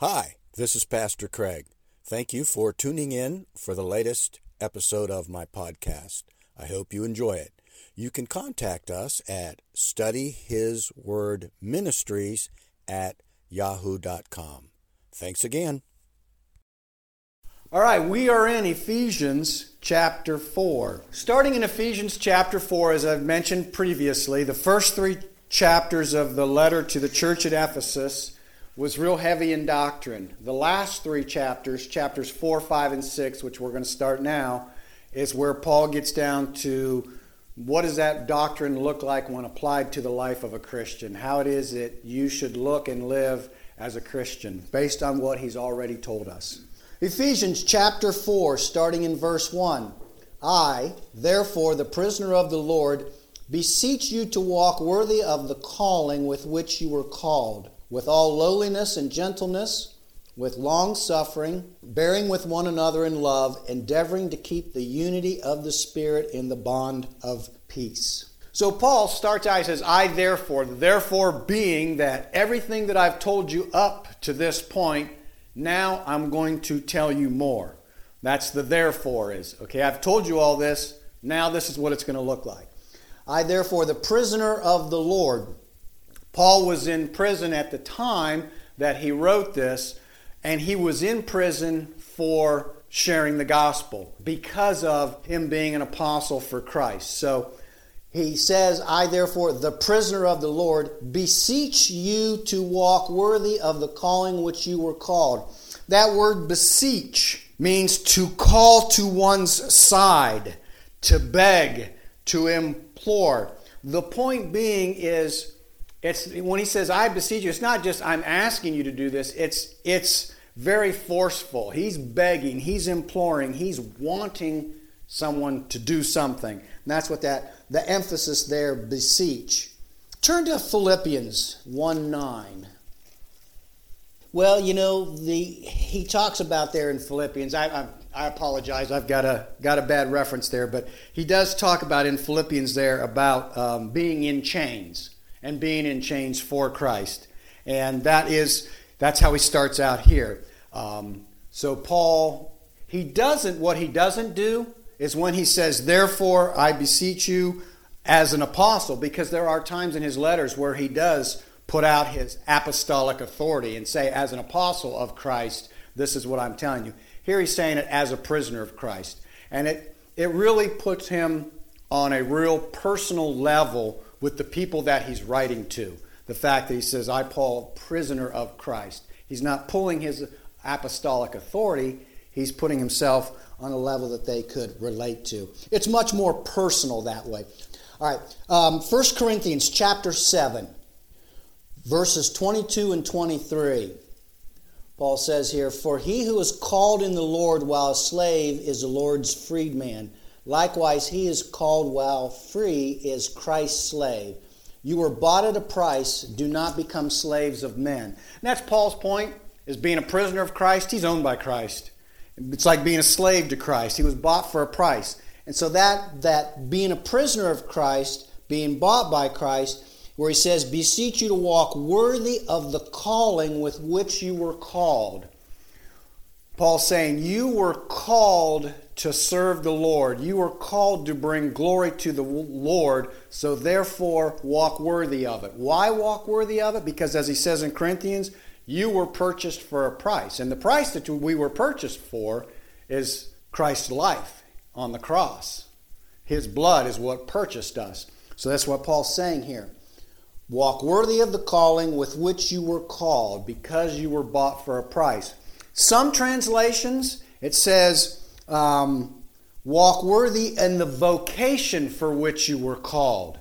Hi, this is Pastor Craig. Thank you for tuning in for the latest episode of my podcast. I hope you enjoy it. You can contact us at studyhiswordministries at yahoo.com. Thanks again. All right, we are in Ephesians chapter 4. Starting in Ephesians chapter 4, as I've mentioned previously, the first three chapters of the letter to the church at Ephesus was real heavy in doctrine. The last three chapters, chapters 4, 5, and 6, which we're going to start now, is where Paul gets down to what does that doctrine look like when applied to the life of a Christian? How it is that you should look and live as a Christian based on what he's already told us. Ephesians chapter 4, starting in verse 1. I, therefore, the prisoner of the Lord, beseech you to walk worthy of the calling with which you were called, with all lowliness and gentleness, with long suffering, bearing with one another in love, endeavoring to keep the unity of the Spirit in the bond of peace. So Paul starts out, he says, I therefore, therefore being that everything that I've told you up to this point now I'm going to tell you more. That's the therefore is. Okay, I've told you all this. Now this is what it's going to look like. I, therefore, the prisoner of the Lord. Paul was in prison at the time that he wrote this, and he was in prison for sharing the gospel because of him being an apostle for Christ. So he says, I therefore, the prisoner of the Lord, beseech you to walk worthy of the calling which you were called. That word beseech means to call to one's side, to beg, to implore. The point being is, it's when he says, I beseech you, it's not just I'm asking you to do this, it's it's very forceful. He's begging, he's imploring, he's wanting someone to do something. And that's what that the emphasis there, beseech. Turn to Philippians 1 9. Well, you know, the he talks about there in Philippians. I, I, I, apologize, I've got a got a bad reference there, but he does talk about in Philippians there about um, being in chains and being in chains for Christ, and that is that's how he starts out here. Um, so Paul, he doesn't what he doesn't do is when he says, Therefore, I beseech you as an apostle, because there are times in his letters where he does put out his apostolic authority and say, As an apostle of Christ, this is what I'm telling you. Here he's saying it as a prisoner of Christ. And it, it really puts him on a real personal level with the people that he's writing to. The fact that he says, I, Paul, prisoner of Christ. He's not pulling his apostolic authority, he's putting himself on a level that they could relate to. It's much more personal that way. All right, um, 1 Corinthians chapter 7, verses 22 and 23. Paul says here, For he who is called in the Lord while a slave is the Lord's freedman. Likewise, he is called while free is Christ's slave. You were bought at a price, do not become slaves of men. And that's Paul's point, is being a prisoner of Christ, he's owned by Christ. It's like being a slave to Christ. He was bought for a price. And so that that being a prisoner of Christ, being bought by Christ, where he says, Beseech you to walk worthy of the calling with which you were called. Paul's saying, You were called to serve the Lord. You were called to bring glory to the Lord, so therefore walk worthy of it. Why walk worthy of it? Because as he says in Corinthians, you were purchased for a price. And the price that we were purchased for is Christ's life on the cross. His blood is what purchased us. So that's what Paul's saying here. Walk worthy of the calling with which you were called, because you were bought for a price. Some translations, it says, um, walk worthy in the vocation for which you were called.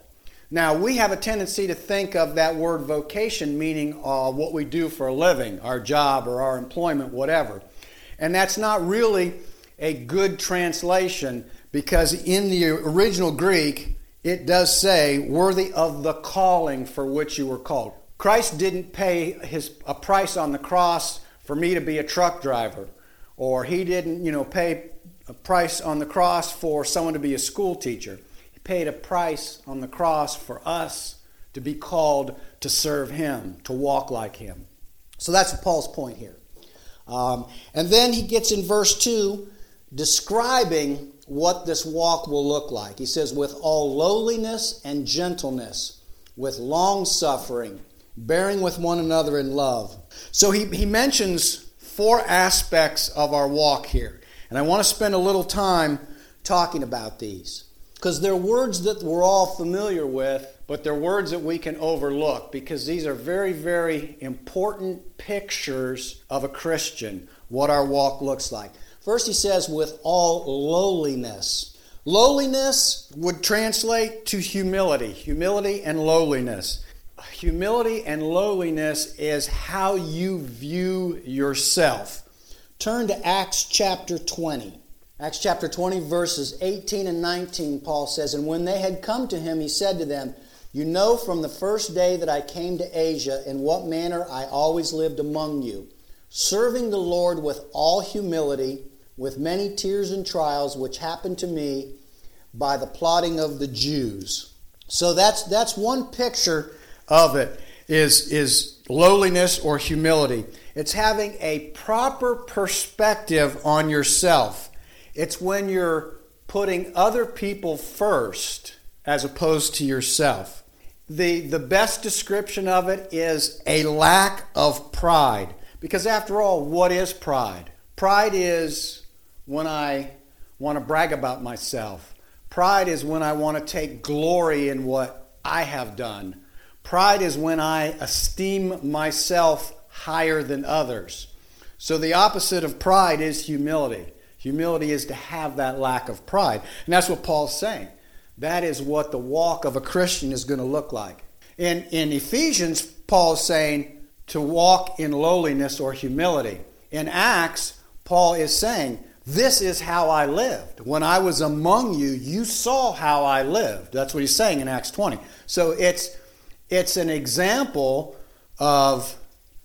Now, we have a tendency to think of that word vocation meaning uh, what we do for a living, our job or our employment, whatever. And that's not really a good translation because in the original Greek, it does say, worthy of the calling for which you were called. Christ didn't pay his, a price on the cross for me to be a truck driver, or he didn't, you know, pay a price on the cross for someone to be a school teacher He paid a price on the cross for us to be called to serve Him, to walk like Him. So that's Paul's point here. Um, and then he gets in verse 2 describing what this walk will look like. He says, with all lowliness and gentleness, with long suffering, bearing with one another in love. So he, he mentions four aspects of our walk here. And I want to spend a little time talking about these because they're words that we're all familiar with, but they're words that we can overlook because these are very, very important pictures of a Christian, what our walk looks like. First, he says, with all lowliness. Lowliness would translate to humility, humility and lowliness. Humility and lowliness is how you view yourself. Turn to Acts chapter 20. Acts chapter 20, verses 18 and 19, Paul says, And when they had come to him, he said to them, You know from the first day that I came to Asia in what manner I always lived among you, serving the Lord with all humility, with many tears and trials, which happened to me by the plotting of the Jews. So that's, that's one picture of it, is, is lowliness or humility. It's having a proper perspective on yourself it's when you're putting other people first as opposed to yourself. The, the best description of it is a lack of pride. Because after all, what is pride? Pride is when I want to brag about myself. Pride is when I want to take glory in what I have done. Pride is when I esteem myself higher than others. So the opposite of pride is humility. Humility is to have that lack of pride. And that's what Paul's saying. That is what the walk of a Christian is going to look like. In, in Ephesians, Paul is saying to walk in lowliness or humility. In Acts, Paul is saying, This is how I lived. When I was among you, you saw how I lived. That's what he's saying in Acts 20. So it's, it's an example of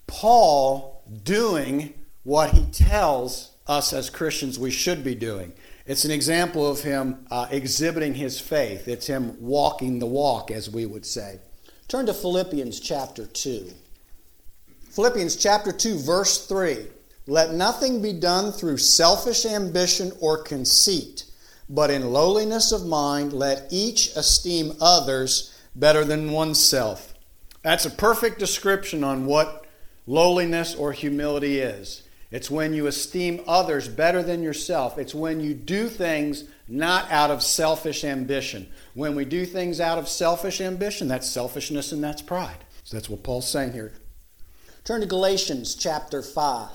Paul doing what he tells us as Christians we should be doing. It's an example of him uh, exhibiting his faith. It's him walking the walk, as we would say. Turn to Philippians chapter 2. Philippians chapter 2, verse 3. Let nothing be done through selfish ambition or conceit, but in lowliness of mind let each esteem others better than oneself. That's a perfect description on what lowliness or humility is. It's when you esteem others better than yourself. It's when you do things not out of selfish ambition. When we do things out of selfish ambition, that's selfishness and that's pride. So that's what Paul's saying here. Turn to Galatians chapter 5.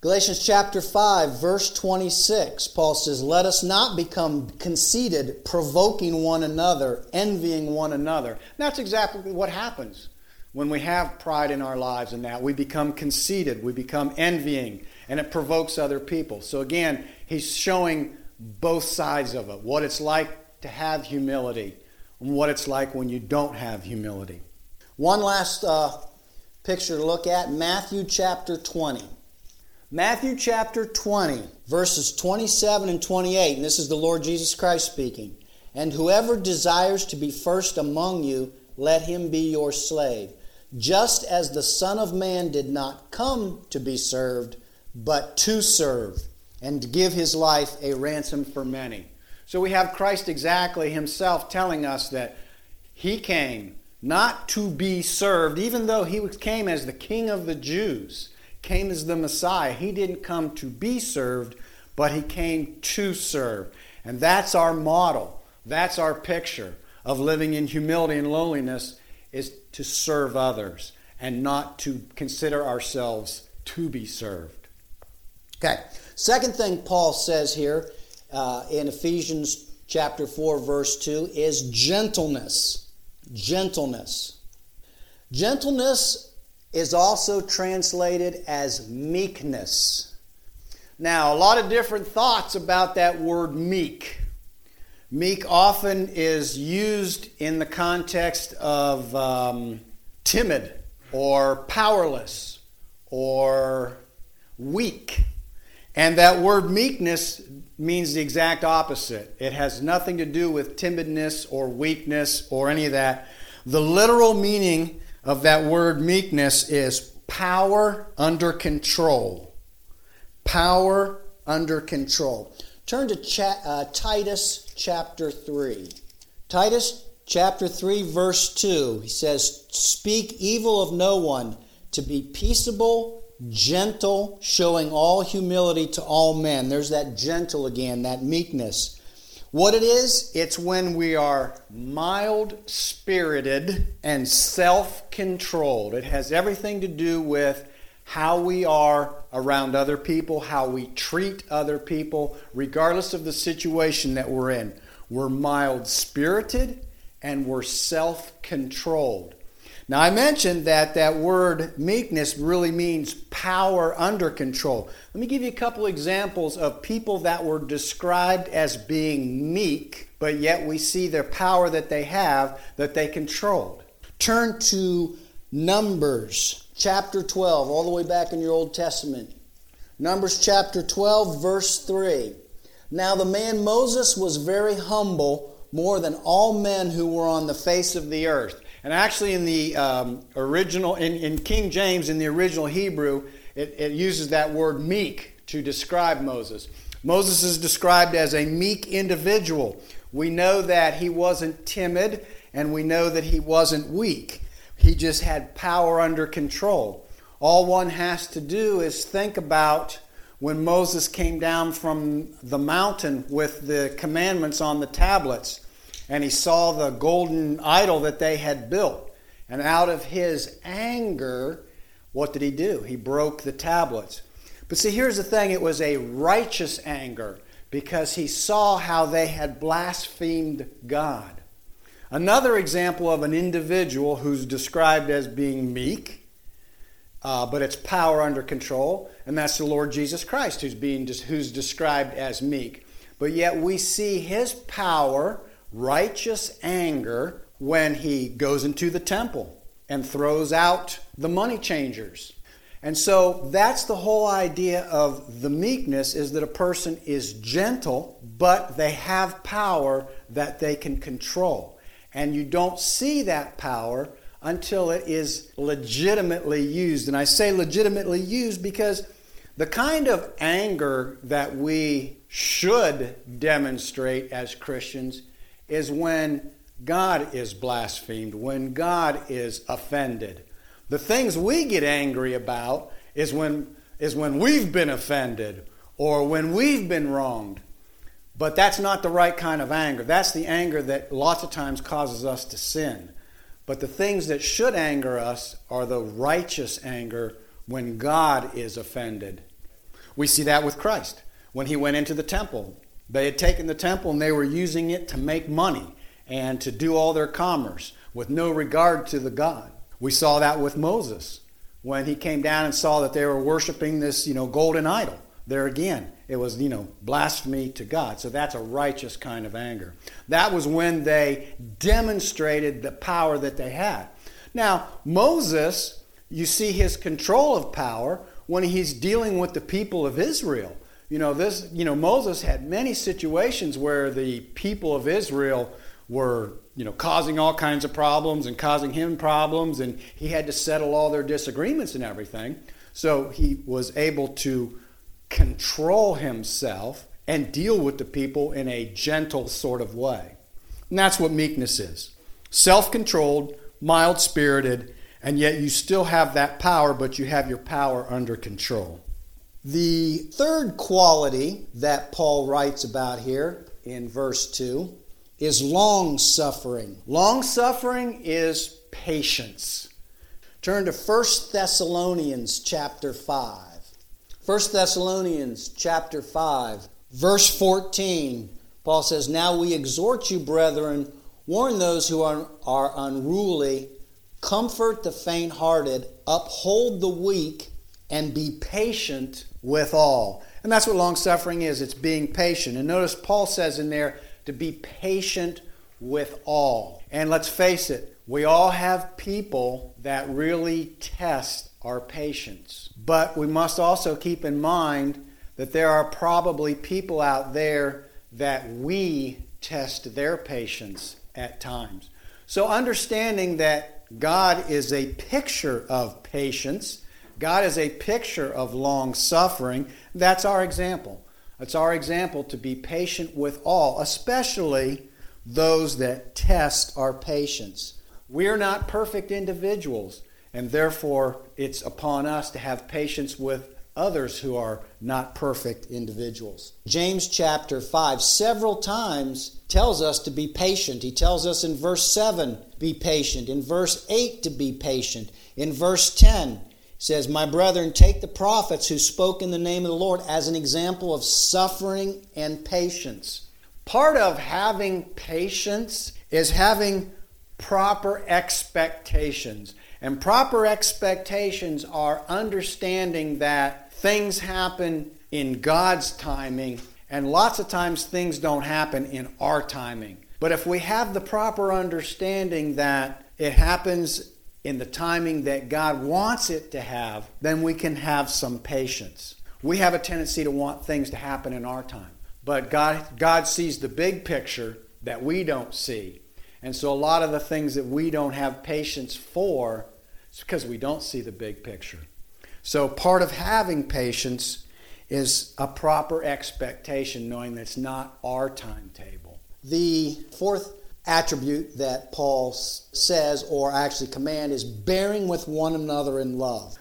Galatians chapter 5, verse 26, Paul says, Let us not become conceited, provoking one another, envying one another. And that's exactly what happens when we have pride in our lives and that, we become conceited, we become envying, and it provokes other people. So again, he's showing both sides of it what it's like to have humility and what it's like when you don't have humility. One last uh, picture to look at Matthew chapter 20. Matthew chapter 20, verses 27 and 28, and this is the Lord Jesus Christ speaking. And whoever desires to be first among you, let him be your slave just as the Son of Man did not come to be served, but to serve, and give his life a ransom for many. So we have Christ exactly himself telling us that he came not to be served, even though he came as the King of the Jews, came as the Messiah. He didn't come to be served, but he came to serve. And that's our model. That's our picture of living in humility and lowliness is to serve others and not to consider ourselves to be served. Okay, second thing Paul says here uh, in Ephesians chapter 4, verse 2 is gentleness. Gentleness. Gentleness is also translated as meekness. Now, a lot of different thoughts about that word meek. Meek often is used in the context of um, timid or powerless or weak. And that word meekness means the exact opposite. It has nothing to do with timidness or weakness or any of that. The literal meaning of that word meekness is power under control. power under control. Turn to cha- uh, Titus chapter 3. Titus chapter 3, verse 2. He says, Speak evil of no one, to be peaceable, gentle, showing all humility to all men. There's that gentle again, that meekness. What it is, it's when we are mild spirited and self controlled. It has everything to do with how we are around other people, how we treat other people, regardless of the situation that we're in. We're mild spirited and we're self controlled. Now, I mentioned that that word meekness really means power under control. Let me give you a couple examples of people that were described as being meek, but yet we see their power that they have that they controlled. Turn to Numbers chapter 12, all the way back in your Old Testament. Numbers chapter 12, verse 3. Now the man Moses was very humble, more than all men who were on the face of the earth. And actually, in the um, original, in, in, King James, in the original Hebrew, it, it uses that word meek to describe Moses. Moses is described as a meek individual. We know that he wasn't timid, and we know that he wasn't weak. He just had power under control. All one has to do is think about when Moses came down from the mountain with the commandments on the tablets and he saw the golden idol that they had built. And out of his anger, what did he do? He broke the tablets. But see, here's the thing it was a righteous anger because he saw how they had blasphemed God. Another example of an individual who's described as being meek, uh, but it's power under control, and that's the Lord Jesus Christ, who's being who's described as meek. But yet we see his power righteous anger when he goes into the temple and throws out the money changers. And so that's the whole idea of the meekness is that a person is gentle, but they have power that they can control. And you don't see that power until it is legitimately used. And I say legitimately used because the kind of anger that we should demonstrate as Christians is when God is blasphemed, when God is offended. The things we get angry about is when, is when we've been offended or when we've been wronged. But that's not the right kind of anger. That's the anger that lots of times causes us to sin. But the things that should anger us are the righteous anger when God is offended. We see that with Christ. When he went into the temple, they had taken the temple and they were using it to make money and to do all their commerce with no regard to the God. We saw that with Moses when he came down and saw that they were worshiping this, you know, golden idol. There again, it was, you know, blasphemy to God. So that's a righteous kind of anger. That was when they demonstrated the power that they had. Now, Moses, you see his control of power when he's dealing with the people of Israel. You know, this, you know, Moses had many situations where the people of Israel were, you know, causing all kinds of problems and causing him problems, and he had to settle all their disagreements and everything. So he was able to control himself and deal with the people in a gentle sort of way. And that's what meekness is self controlled, mild spirited, and yet you still have that power, but you have your power under control. The third quality that Paul writes about here in verse 2 is long suffering. Long suffering is patience. Turn to 1 Thessalonians chapter 5. 1 Thessalonians chapter 5, verse 14. Paul says, Now we exhort you, brethren, warn those who are, are unruly, comfort the faint hearted, uphold the weak, and be patient with all. And that's what long suffering is it's being patient. And notice Paul says in there to be patient with all. And let's face it, we all have people that really test our patience. But we must also keep in mind that there are probably people out there that we test their patience at times. So understanding that God is a picture of patience God is a picture of long suffering. That's our example. It's our example to be patient with all, especially those that test our patience. We are not perfect individuals, and therefore it's upon us to have patience with others who are not perfect individuals. James chapter 5 several times tells us to be patient. He tells us in verse 7 be patient, in verse 8 to be patient, in verse 10 says, My brethren, take the prophets who spoke in the name of the Lord as an example of suffering and patience. Part of having patience is having proper expectations. And proper expectations are understanding that things happen in God's timing, and lots of times things don't happen in our timing. But if we have the proper understanding that it happens in the timing that God wants it to have, then we can have some patience. We have a tendency to want things to happen in our time. But God, God sees the big picture that we don't see. And so a lot of the things that we don't have patience for, it's because we don't see the big picture. So, part of having patience is a proper expectation, knowing that it's not our timetable. The fourth attribute that Paul says, or actually command, is bearing with one another in love.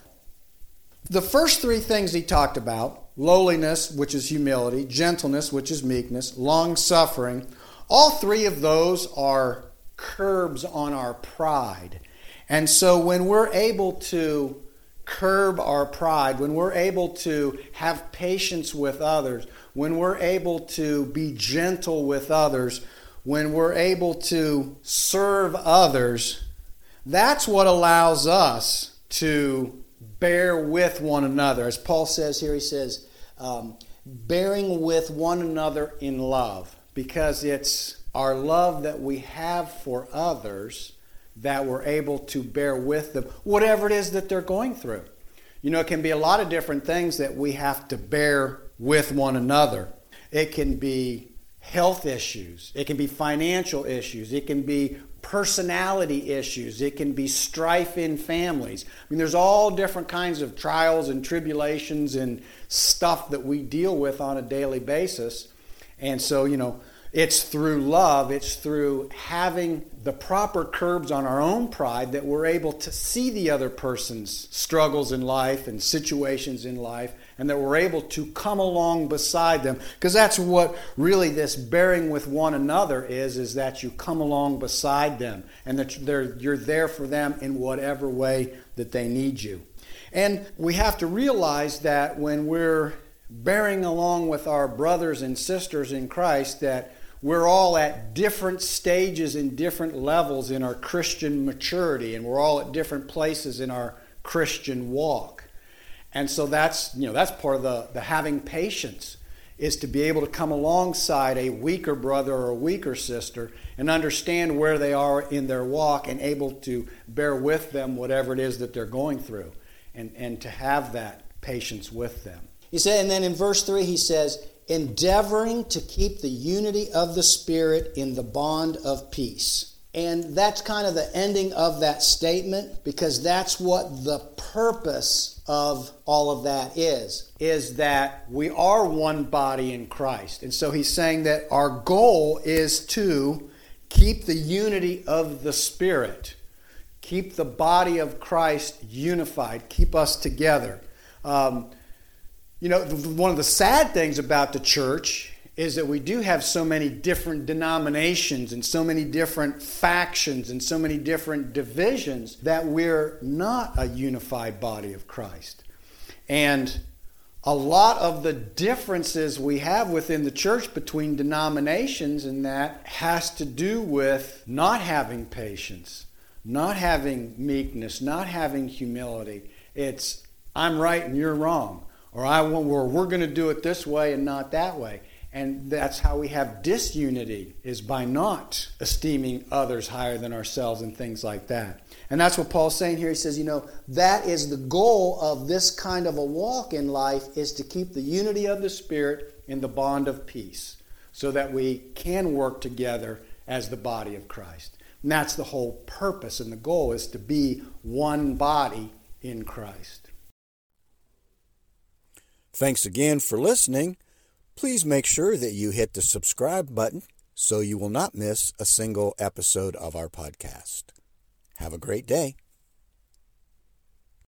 The first three things he talked about lowliness, which is humility, gentleness, which is meekness, long suffering all three of those are curbs on our pride. And so when we're able to curb our pride, when we're able to have patience with others, when we're able to be gentle with others, when we're able to serve others, that's what allows us to bear with one another. As Paul says here, he says, um, bearing with one another in love, because it's our love that we have for others that we're able to bear with them, whatever it is that they're going through. You know, it can be a lot of different things that we have to bear with one another. It can be health issues, it can be financial issues, it can be personality issues, it can be strife in families. I mean, there's all different kinds of trials and tribulations and stuff that we deal with on a daily basis. And so, you know, it's through love, it's through having the proper curbs on our own pride that we're able to see the other person's struggles in life and situations in life, and that we're able to come along beside them. Because that's what really this bearing with one another is, is that you come along beside them and that you're there for them in whatever way that they need you. And we have to realize that when we're bearing along with our brothers and sisters in Christ, that we're all at different stages and different levels in our Christian maturity, and we're all at different places in our Christian walk. And so that's, you know, that's part of the, the having patience is to be able to come alongside a weaker brother or a weaker sister and understand where they are in their walk and able to bear with them whatever it is that they're going through and, and to have that patience with them. He said, and then in verse 3 he says, endeavoring to keep the unity of the Spirit in the bond of peace. And that's kind of the ending of that statement because that's what the purpose of all of that is is that we are one body in Christ. And so he's saying that our goal is to keep the unity of the Spirit. Keep the body of Christ unified, keep us together. Um, you know, one of the sad things about the church is that we do have so many different denominations and so many different factions and so many different divisions that we're not a unified body of Christ. And a lot of the differences we have within the church between denominations and that has to do with not having patience, not having meekness, not having humility. It's I'm right and you're wrong or I or we're going to do it this way and not that way. And that's how we have disunity is by not esteeming others higher than ourselves and things like that. And that's what Paul's saying here. He says, you know, that is the goal of this kind of a walk in life is to keep the unity of the Spirit in the bond of peace so that we can work together as the body of Christ. And that's the whole purpose and the goal is to be one body in Christ. Thanks again for listening. Please make sure that you hit the subscribe button so you will not miss a single episode of our podcast. Have a great day.